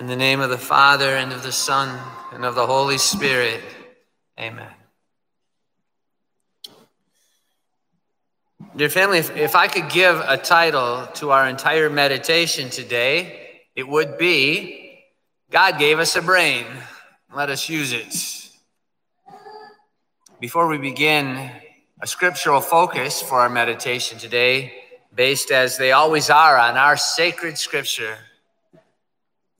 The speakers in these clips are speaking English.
In the name of the Father, and of the Son, and of the Holy Spirit. Amen. Dear family, if, if I could give a title to our entire meditation today, it would be God gave us a brain. Let us use it. Before we begin, a scriptural focus for our meditation today, based as they always are on our sacred scripture.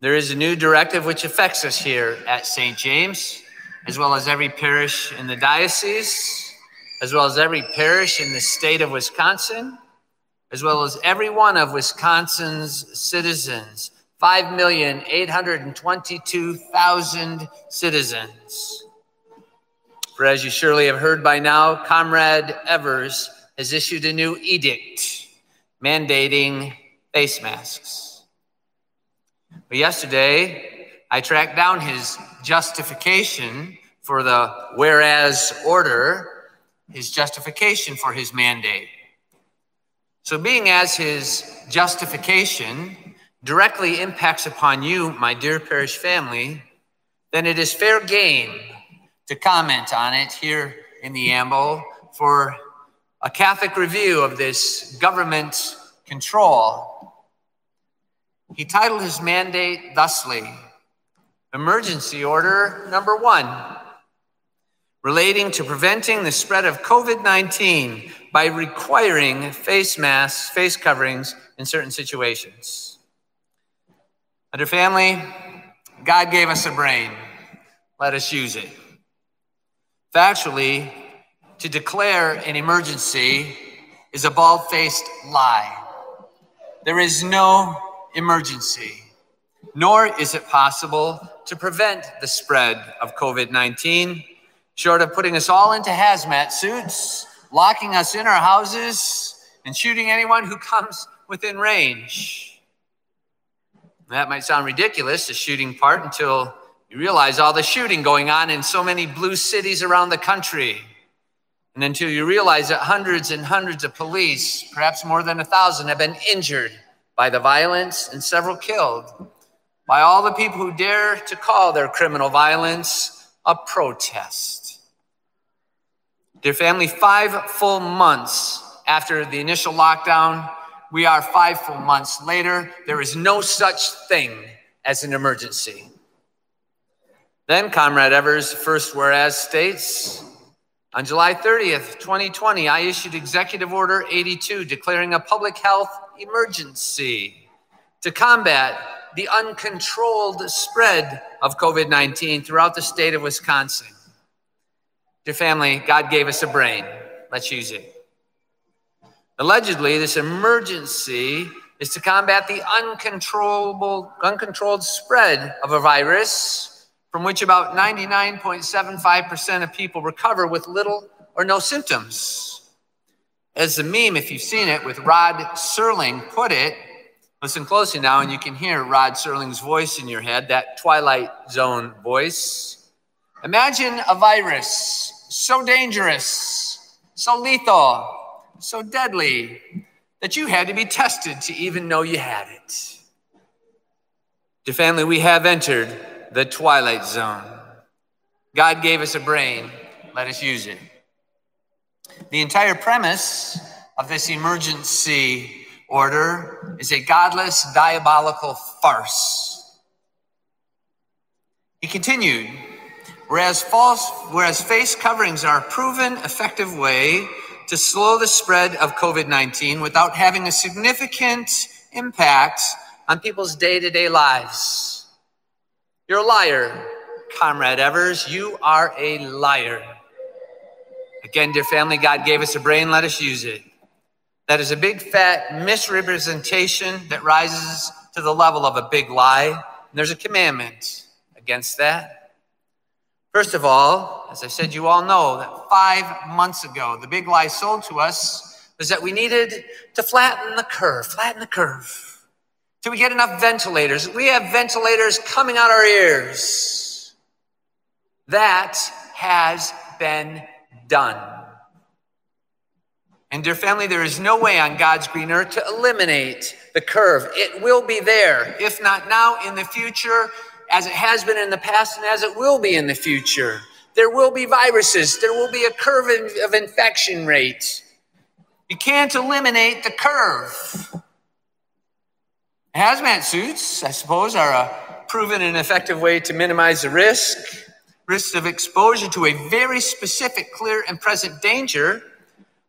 There is a new directive which affects us here at St. James, as well as every parish in the diocese, as well as every parish in the state of Wisconsin, as well as every one of Wisconsin's citizens 5,822,000 citizens. For as you surely have heard by now, Comrade Evers has issued a new edict mandating face masks. But yesterday, I tracked down his justification for the whereas order, his justification for his mandate. So, being as his justification directly impacts upon you, my dear parish family, then it is fair game to comment on it here in the amble for a Catholic review of this government control he titled his mandate thusly Emergency Order Number One, relating to preventing the spread of COVID 19 by requiring face masks, face coverings in certain situations. Under family, God gave us a brain. Let us use it. Factually, to declare an emergency is a bald faced lie. There is no emergency, nor is it possible to prevent the spread of COVID 19, short of putting us all into hazmat suits, locking us in our houses, and shooting anyone who comes within range. That might sound ridiculous, the shooting part, until you realize all the shooting going on in so many blue cities around the country. And until you realize that hundreds and hundreds of police, perhaps more than a thousand, have been injured by the violence and several killed, by all the people who dare to call their criminal violence a protest. Dear family, five full months after the initial lockdown, we are five full months later. There is no such thing as an emergency. Then Comrade Evers' first whereas states on July 30th, 2020, I issued Executive Order 82 declaring a public health emergency to combat the uncontrolled spread of COVID 19 throughout the state of Wisconsin. Dear family, God gave us a brain. Let's use it. Allegedly, this emergency is to combat the uncontrollable, uncontrolled spread of a virus from which about 99.75% of people recover with little or no symptoms. As the meme, if you've seen it, with Rod Serling put it, listen closely now, and you can hear Rod Serling's voice in your head, that Twilight Zone voice. Imagine a virus so dangerous, so lethal, so deadly that you had to be tested to even know you had it. Dear family, we have entered the twilight zone. God gave us a brain, let us use it. The entire premise of this emergency order is a godless, diabolical farce. He continued, whereas false, whereas face coverings are a proven effective way to slow the spread of COVID 19 without having a significant impact on people's day to day lives. You're a liar, Comrade Evers. You are a liar. Again, dear family, God gave us a brain, let us use it. That is a big fat misrepresentation that rises to the level of a big lie. And there's a commandment against that. First of all, as I said, you all know that five months ago, the big lie sold to us was that we needed to flatten the curve, flatten the curve. Do we get enough ventilators? We have ventilators coming out our ears. That has been done. And, dear family, there is no way on God's green earth to eliminate the curve. It will be there, if not now, in the future, as it has been in the past and as it will be in the future. There will be viruses, there will be a curve of infection rate. You can't eliminate the curve. Hazmat suits, I suppose, are a proven and effective way to minimize the risk, risks of exposure to a very specific, clear, and present danger.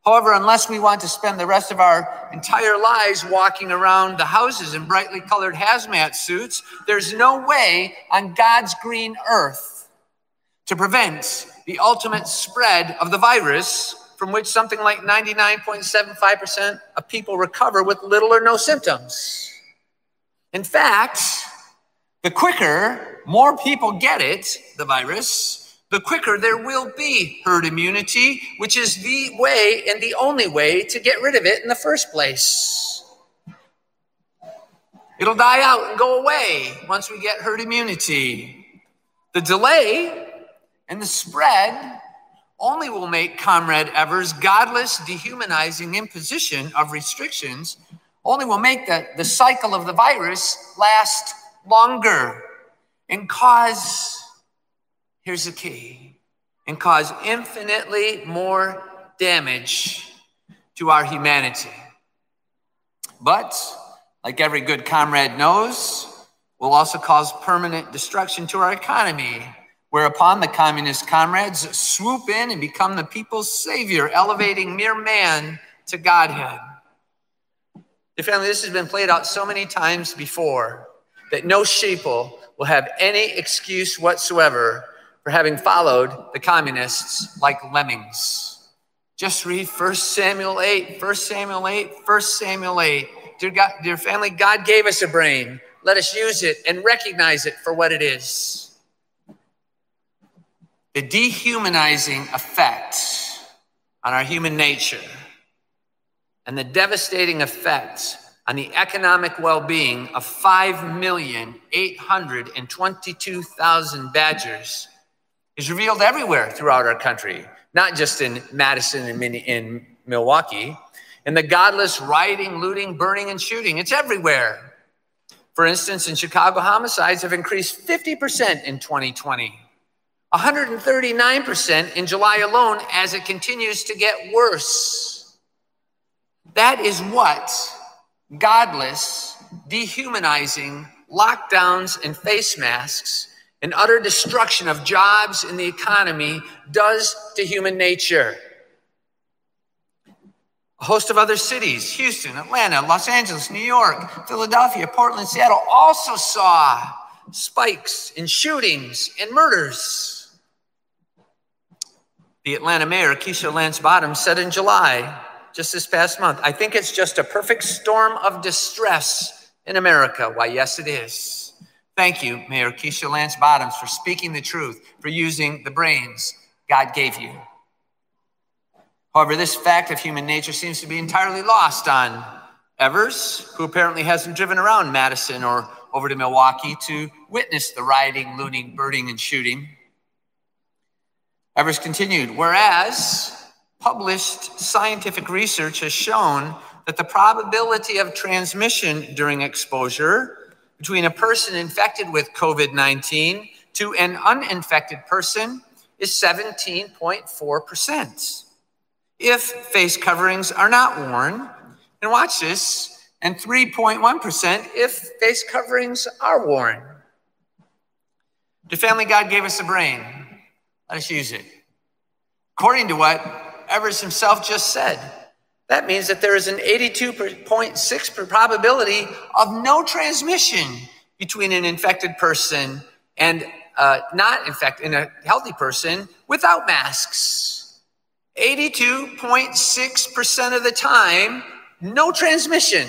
However, unless we want to spend the rest of our entire lives walking around the houses in brightly colored hazmat suits, there's no way on God's green earth to prevent the ultimate spread of the virus from which something like 99.75% of people recover with little or no symptoms. In fact, the quicker more people get it, the virus, the quicker there will be herd immunity, which is the way and the only way to get rid of it in the first place. It'll die out and go away once we get herd immunity. The delay and the spread only will make Comrade Evers' godless, dehumanizing imposition of restrictions only will make the, the cycle of the virus last longer and cause, here's the key, and cause infinitely more damage to our humanity. But, like every good comrade knows, will also cause permanent destruction to our economy, whereupon the communist comrades swoop in and become the people's savior, elevating mere man to Godhead. Family, this has been played out so many times before that no sheeple will have any excuse whatsoever for having followed the communists like lemmings. Just read 1 Samuel 8, 1 Samuel 8, 1 Samuel 8. Dear, God, dear family, God gave us a brain. Let us use it and recognize it for what it is. The dehumanizing effect on our human nature and the devastating effects on the economic well being of 5,822,000 Badgers is revealed everywhere throughout our country, not just in Madison and in Milwaukee. And the godless rioting, looting, burning, and shooting, it's everywhere. For instance, in Chicago, homicides have increased 50% in 2020, 139% in July alone, as it continues to get worse. That is what godless, dehumanizing lockdowns and face masks and utter destruction of jobs in the economy does to human nature. A host of other cities, Houston, Atlanta, Los Angeles, New York, Philadelphia, Portland, Seattle, also saw spikes in shootings and murders. The Atlanta mayor, Keisha Lance Bottoms, said in July just this past month. I think it's just a perfect storm of distress in America. Why, yes, it is. Thank you, Mayor Keisha Lance Bottoms, for speaking the truth, for using the brains God gave you. However, this fact of human nature seems to be entirely lost on Evers, who apparently hasn't driven around Madison or over to Milwaukee to witness the rioting, looting, birding, and shooting. Evers continued, whereas published scientific research has shown that the probability of transmission during exposure between a person infected with COVID 19 to an uninfected person is 17.4%. If face coverings are not worn, and watch this, and 3.1% if face coverings are worn. The family God gave us a brain. Let us use it. According to what Evers himself just said. That means that there is an 82.6 probability of no transmission between an infected person and uh, not infected, in a healthy person without masks. 82.6% of the time, no transmission.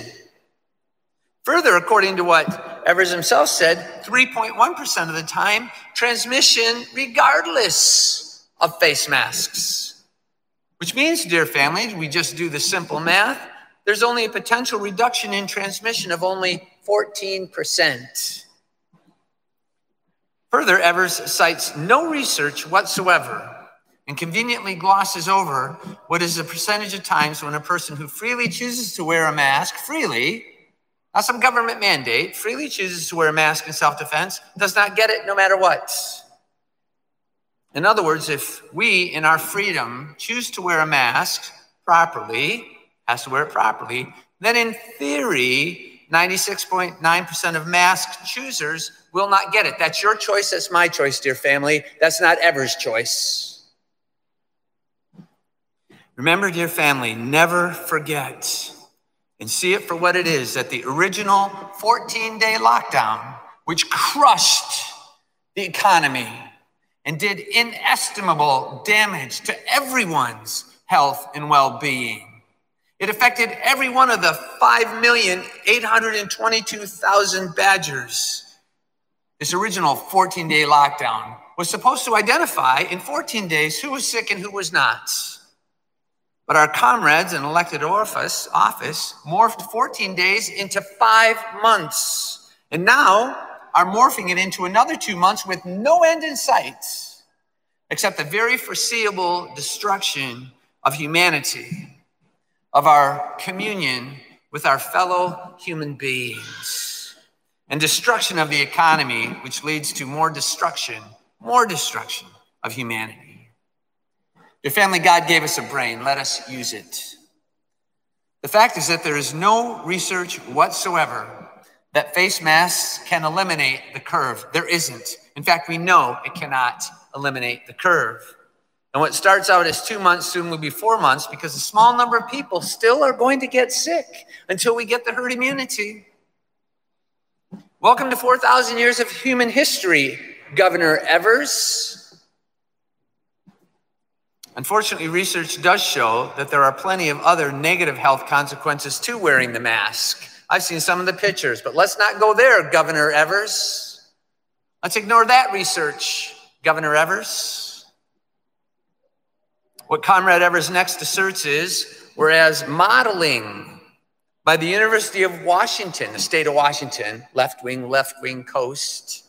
Further, according to what Evers himself said, 3.1% of the time, transmission regardless of face masks. Which means, dear family, we just do the simple math. There's only a potential reduction in transmission of only 14%. Further, Evers cites no research whatsoever and conveniently glosses over what is the percentage of times when a person who freely chooses to wear a mask, freely, not some government mandate, freely chooses to wear a mask in self defense, does not get it no matter what. In other words, if we, in our freedom, choose to wear a mask properly, has to wear it properly, then in theory, 96.9% of mask choosers will not get it. That's your choice. That's my choice, dear family. That's not Evers' choice. Remember, dear family, never forget and see it for what it is that the original 14 day lockdown, which crushed the economy and did inestimable damage to everyone's health and well being. It affected every one of the 5,822,000 Badgers. This original 14 day lockdown was supposed to identify in 14 days who was sick and who was not. But our comrades in elected office, office morphed 14 days into five months. And now are morphing it into another two months with no end in sight, except the very foreseeable destruction of humanity, of our communion with our fellow human beings, and destruction of the economy, which leads to more destruction, more destruction of humanity. Your family, God gave us a brain. Let us use it. The fact is that there is no research whatsoever that face masks can eliminate the curve. There isn't. In fact, we know it cannot eliminate the curve. And what starts out as two months soon will be four months because a small number of people still are going to get sick until we get the herd immunity. Welcome to 4,000 years of human history, Governor Evers. Unfortunately, research does show that there are plenty of other negative health consequences to wearing the mask. I've seen some of the pictures, but let's not go there, Governor Evers. Let's ignore that research, Governor Evers. What Comrade Evers next asserts is whereas modeling by the University of Washington, the state of Washington, left wing, left wing coast,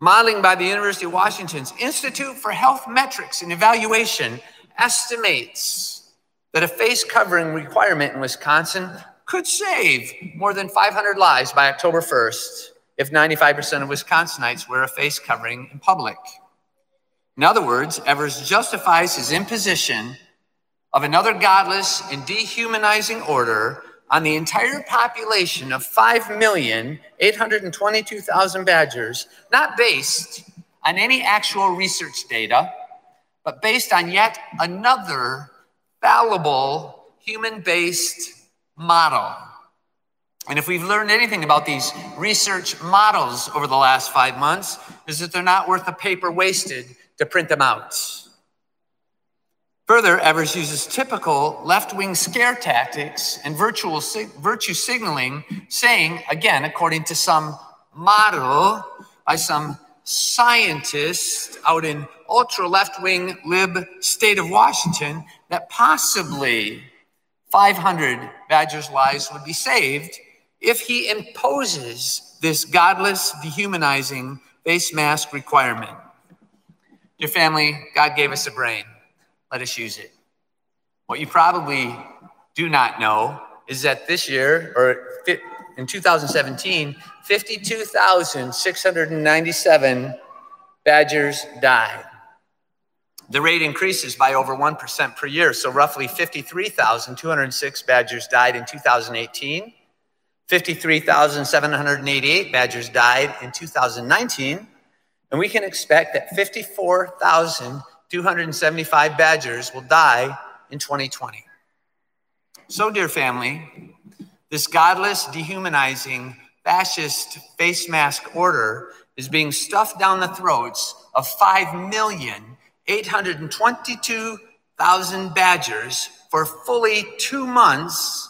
modeling by the University of Washington's Institute for Health Metrics and Evaluation estimates that a face covering requirement in Wisconsin could save more than 500 lives by October 1st if 95% of Wisconsinites wear a face covering in public. In other words, Evers justifies his imposition of another godless and dehumanizing order on the entire population of 5,822,000 Badgers, not based on any actual research data, but based on yet another fallible human based model. And if we've learned anything about these research models over the last five months, is that they're not worth the paper wasted to print them out. Further, Evers uses typical left wing scare tactics and virtual virtue signaling, saying, again, according to some model by some scientist out in ultra left wing lib state of Washington, that possibly 500 Badgers' lives would be saved if he imposes this godless, dehumanizing face mask requirement. Dear family, God gave us a brain. Let us use it. What you probably do not know is that this year, or in 2017, 52,697 Badgers died. The rate increases by over 1% per year. So, roughly 53,206 Badgers died in 2018. 53,788 Badgers died in 2019. And we can expect that 54,275 Badgers will die in 2020. So, dear family, this godless, dehumanizing, fascist face mask order is being stuffed down the throats of 5 million 822,000 badgers for fully two months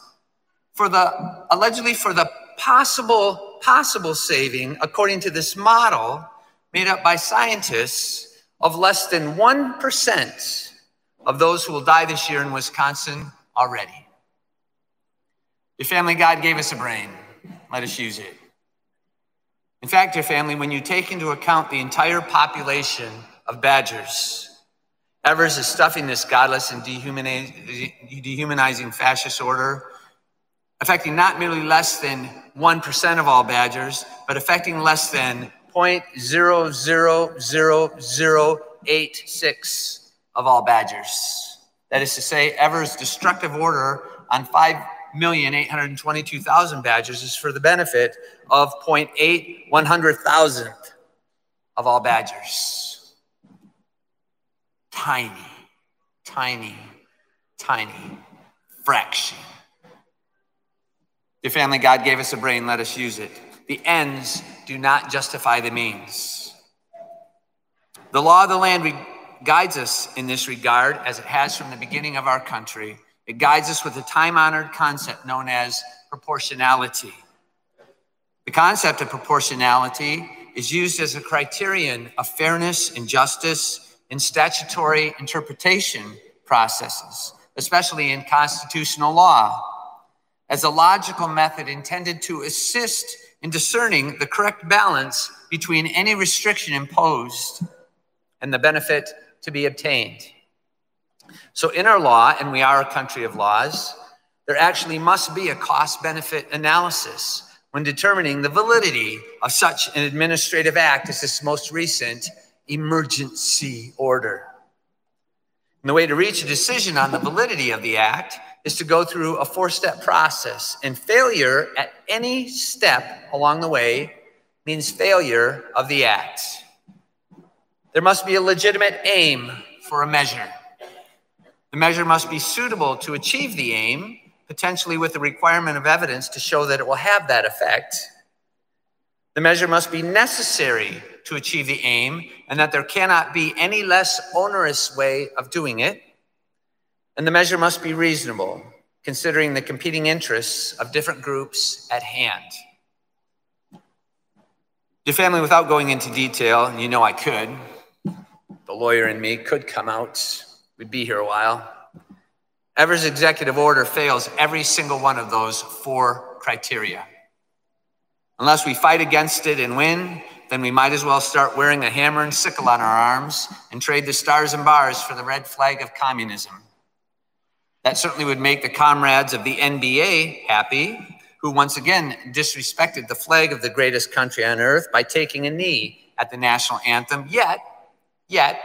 for the allegedly for the possible possible saving according to this model made up by scientists of less than 1% of those who will die this year in Wisconsin already. Your family, God gave us a brain. Let us use it. In fact, your family, when you take into account the entire population of badgers, Evers is stuffing this godless and dehumanizing fascist order, affecting not merely less than 1% of all badgers, but affecting less than 0.00086 of all badgers. That is to say, Evers' destructive order on 5,822,000 badgers is for the benefit of 0.8 100,000th of all badgers. Tiny, tiny, tiny fraction. Dear family, God gave us a brain, let us use it. The ends do not justify the means. The law of the land guides us in this regard, as it has from the beginning of our country. It guides us with a time honored concept known as proportionality. The concept of proportionality is used as a criterion of fairness and justice in statutory interpretation processes, especially in constitutional law, as a logical method intended to assist in discerning the correct balance between any restriction imposed and the benefit to be obtained. So, in our law, and we are a country of laws, there actually must be a cost benefit analysis when determining the validity of such an administrative act as this most recent emergency order. And the way to reach a decision on the validity of the act is to go through a four step process, and failure at any step along the way means failure of the act. There must be a legitimate aim for a measure. The measure must be suitable to achieve the aim potentially with the requirement of evidence to show that it will have that effect. The measure must be necessary to achieve the aim, and that there cannot be any less onerous way of doing it. And the measure must be reasonable, considering the competing interests of different groups at hand. Your family, without going into detail, and you know I could, the lawyer and me could come out, we'd be here a while. Evers' executive order fails every single one of those four criteria. Unless we fight against it and win, then we might as well start wearing a hammer and sickle on our arms and trade the stars and bars for the red flag of communism. That certainly would make the comrades of the NBA happy, who once again disrespected the flag of the greatest country on earth by taking a knee at the national anthem, yet, yet,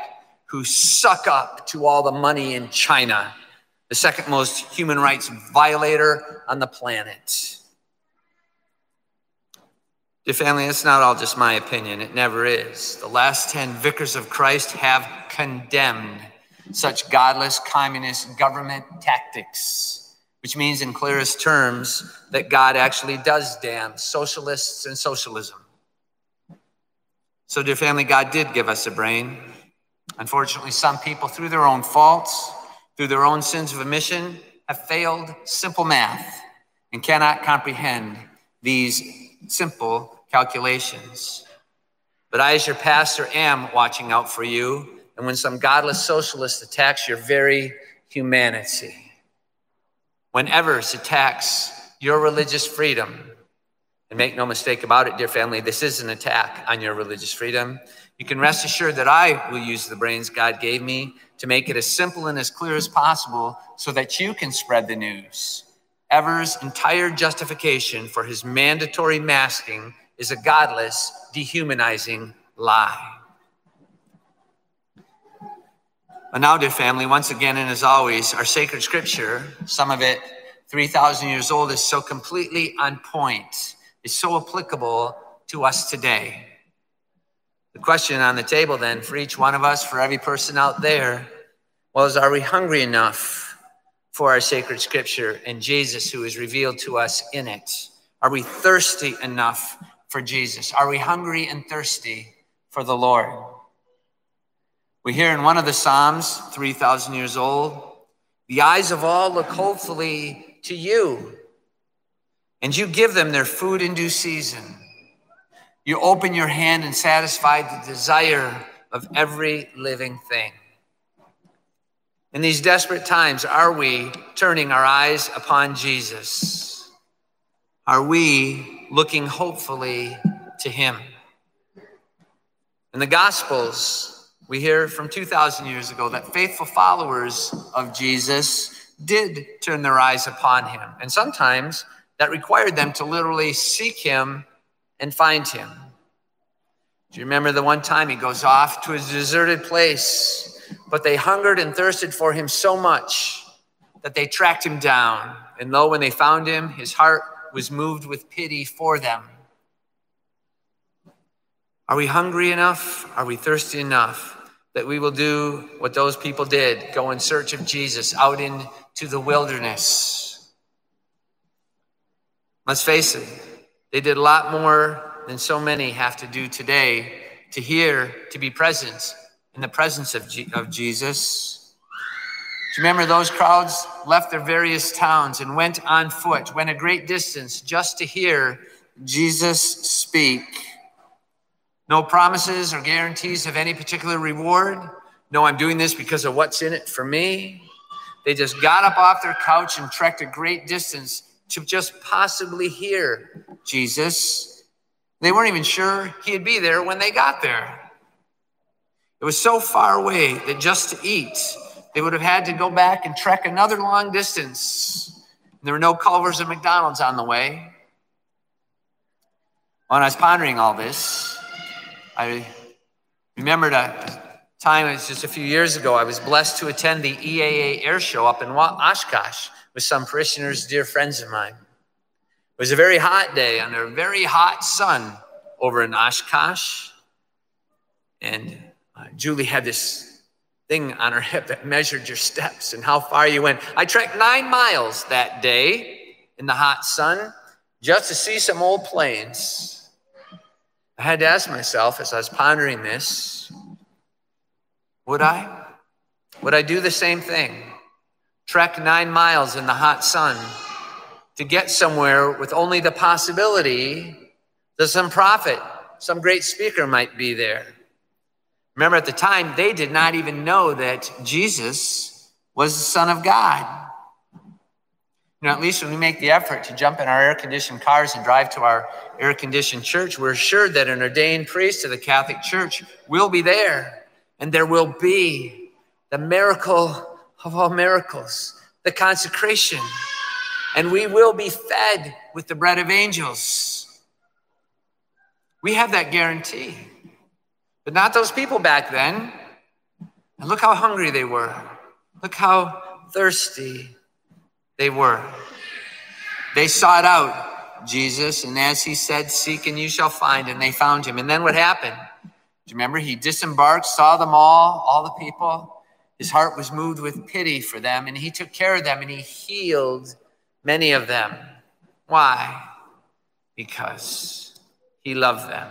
who suck up to all the money in China the second most human rights violator on the planet. Dear family, it's not all just my opinion. It never is. The last 10 vicars of Christ have condemned such godless communist government tactics, which means, in clearest terms, that God actually does damn socialists and socialism. So, dear family, God did give us a brain. Unfortunately, some people, through their own faults, through their own sins of omission, have failed simple math and cannot comprehend these simple calculations. But I, as your pastor, am watching out for you. And when some godless socialist attacks your very humanity, whenever it attacks your religious freedom, and make no mistake about it, dear family, this is an attack on your religious freedom. You can rest assured that I will use the brains God gave me to make it as simple and as clear as possible so that you can spread the news. Evers' entire justification for his mandatory masking is a godless, dehumanizing lie. But now, dear family, once again and as always, our sacred scripture, some of it 3,000 years old, is so completely on point, is so applicable to us today. The question on the table then for each one of us, for every person out there, was are we hungry enough for our sacred scripture and Jesus who is revealed to us in it? Are we thirsty enough for Jesus? Are we hungry and thirsty for the Lord? We hear in one of the Psalms, 3,000 years old, the eyes of all look hopefully to you, and you give them their food in due season. You open your hand and satisfy the desire of every living thing. In these desperate times, are we turning our eyes upon Jesus? Are we looking hopefully to Him? In the Gospels, We hear from 2,000 years ago that faithful followers of Jesus did turn their eyes upon him. And sometimes that required them to literally seek him and find him. Do you remember the one time he goes off to a deserted place, but they hungered and thirsted for him so much that they tracked him down. And lo, when they found him, his heart was moved with pity for them. Are we hungry enough? Are we thirsty enough that we will do what those people did go in search of Jesus out into the wilderness. Let's face it, they did a lot more than so many have to do today to hear, to be present in the presence of, G- of Jesus. Do you remember those crowds left their various towns and went on foot, went a great distance just to hear Jesus speak? No promises or guarantees of any particular reward. No, I'm doing this because of what's in it for me. They just got up off their couch and trekked a great distance to just possibly hear Jesus. They weren't even sure he'd be there when they got there. It was so far away that just to eat, they would have had to go back and trek another long distance. There were no Culver's and McDonald's on the way. When I was pondering all this, I remembered a time, it was just a few years ago, I was blessed to attend the EAA air show up in Oshkosh with some parishioners, dear friends of mine. It was a very hot day under a very hot sun over in Oshkosh. And uh, Julie had this thing on her hip that measured your steps and how far you went. I trekked nine miles that day in the hot sun just to see some old planes. I had to ask myself as I was pondering this would I? Would I do the same thing? Trek nine miles in the hot sun to get somewhere with only the possibility that some prophet, some great speaker might be there. Remember, at the time, they did not even know that Jesus was the Son of God. You know, at least when we make the effort to jump in our air conditioned cars and drive to our air conditioned church, we're assured that an ordained priest of the Catholic Church will be there. And there will be the miracle of all miracles, the consecration. And we will be fed with the bread of angels. We have that guarantee. But not those people back then. And look how hungry they were. Look how thirsty they were. They sought out Jesus, and as he said, Seek and you shall find, and they found him. And then what happened? Do you remember? He disembarked, saw them all, all the people. His heart was moved with pity for them, and he took care of them, and he healed many of them. Why? Because he loved them.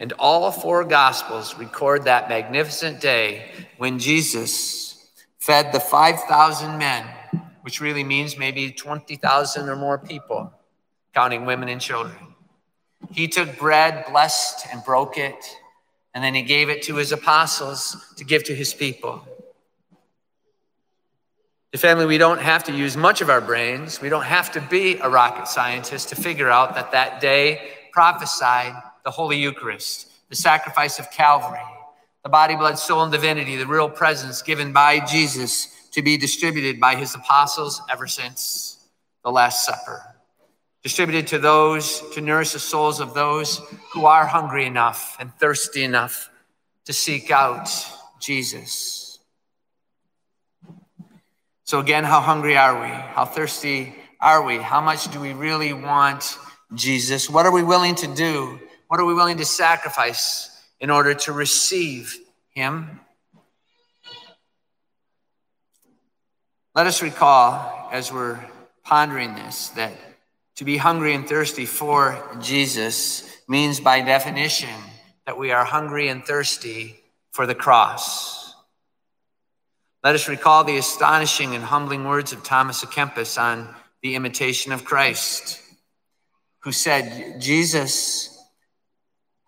And all four gospels record that magnificent day when Jesus fed the 5,000 men which really means maybe 20,000 or more people, counting women and children. He took bread, blessed and broke it, and then he gave it to his apostles to give to his people. The family, we don't have to use much of our brains. We don't have to be a rocket scientist to figure out that that day prophesied the Holy Eucharist, the sacrifice of Calvary, the body, blood, soul, and divinity, the real presence given by Jesus to be distributed by his apostles ever since the Last Supper. Distributed to those, to nourish the souls of those who are hungry enough and thirsty enough to seek out Jesus. So, again, how hungry are we? How thirsty are we? How much do we really want Jesus? What are we willing to do? What are we willing to sacrifice in order to receive him? Let us recall, as we're pondering this, that to be hungry and thirsty for Jesus means, by definition, that we are hungry and thirsty for the cross. Let us recall the astonishing and humbling words of Thomas à Kempis on the imitation of Christ, who said, Jesus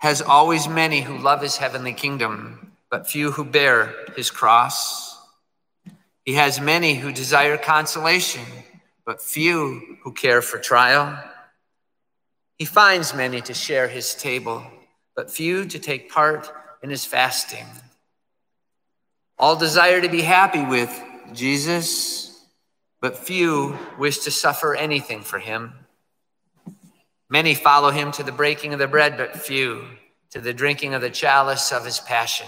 has always many who love his heavenly kingdom, but few who bear his cross. He has many who desire consolation, but few who care for trial. He finds many to share his table, but few to take part in his fasting. All desire to be happy with Jesus, but few wish to suffer anything for him. Many follow him to the breaking of the bread, but few to the drinking of the chalice of his passion.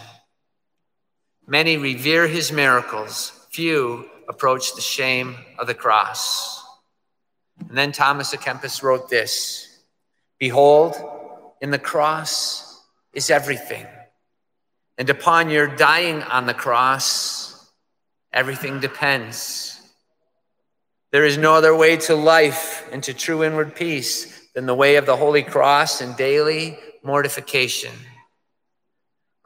Many revere his miracles, few approach the shame of the cross. And then Thomas à Kempis wrote this Behold, in the cross is everything. And upon your dying on the cross, everything depends. There is no other way to life and to true inward peace than the way of the Holy Cross and daily mortification.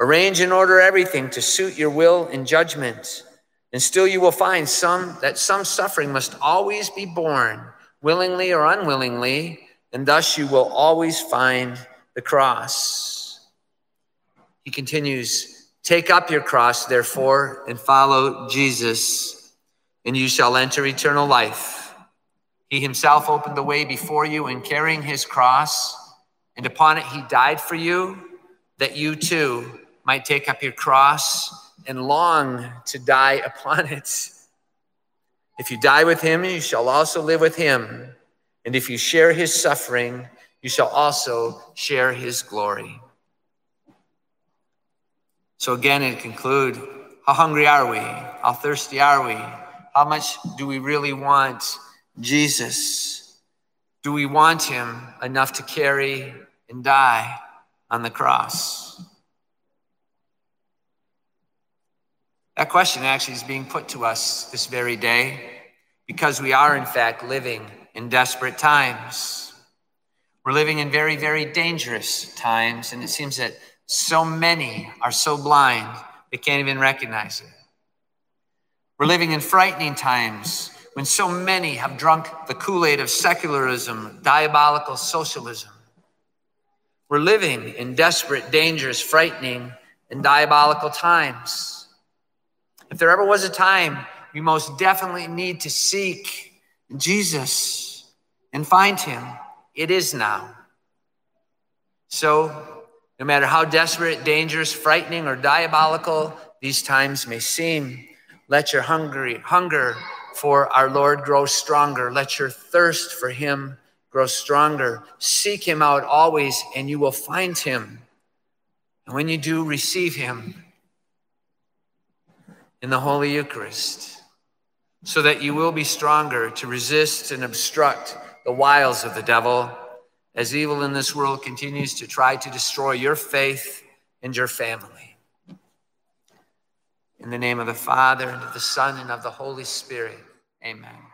Arrange and order everything to suit your will and judgment. And still you will find some that some suffering must always be borne, willingly or unwillingly, and thus you will always find the cross. He continues, Take up your cross, therefore, and follow Jesus, and you shall enter eternal life. He himself opened the way before you in carrying his cross, and upon it he died for you, that you too might take up your cross and long to die upon it. If you die with him, you shall also live with him. And if you share his suffering, you shall also share his glory. So, again, in conclude, how hungry are we? How thirsty are we? How much do we really want Jesus? Do we want him enough to carry and die on the cross? That question actually is being put to us this very day because we are, in fact, living in desperate times. We're living in very, very dangerous times, and it seems that so many are so blind they can't even recognize it. We're living in frightening times when so many have drunk the Kool Aid of secularism, diabolical socialism. We're living in desperate, dangerous, frightening, and diabolical times. If there ever was a time we most definitely need to seek Jesus and find him, it is now. So, no matter how desperate, dangerous, frightening, or diabolical these times may seem, let your hungry, hunger for our Lord grow stronger. Let your thirst for him grow stronger. Seek him out always, and you will find him. And when you do, receive him in the Holy Eucharist so that you will be stronger to resist and obstruct the wiles of the devil as evil in this world continues to try to destroy your faith and your family. In the name of the Father, and of the Son, and of the Holy Spirit, amen.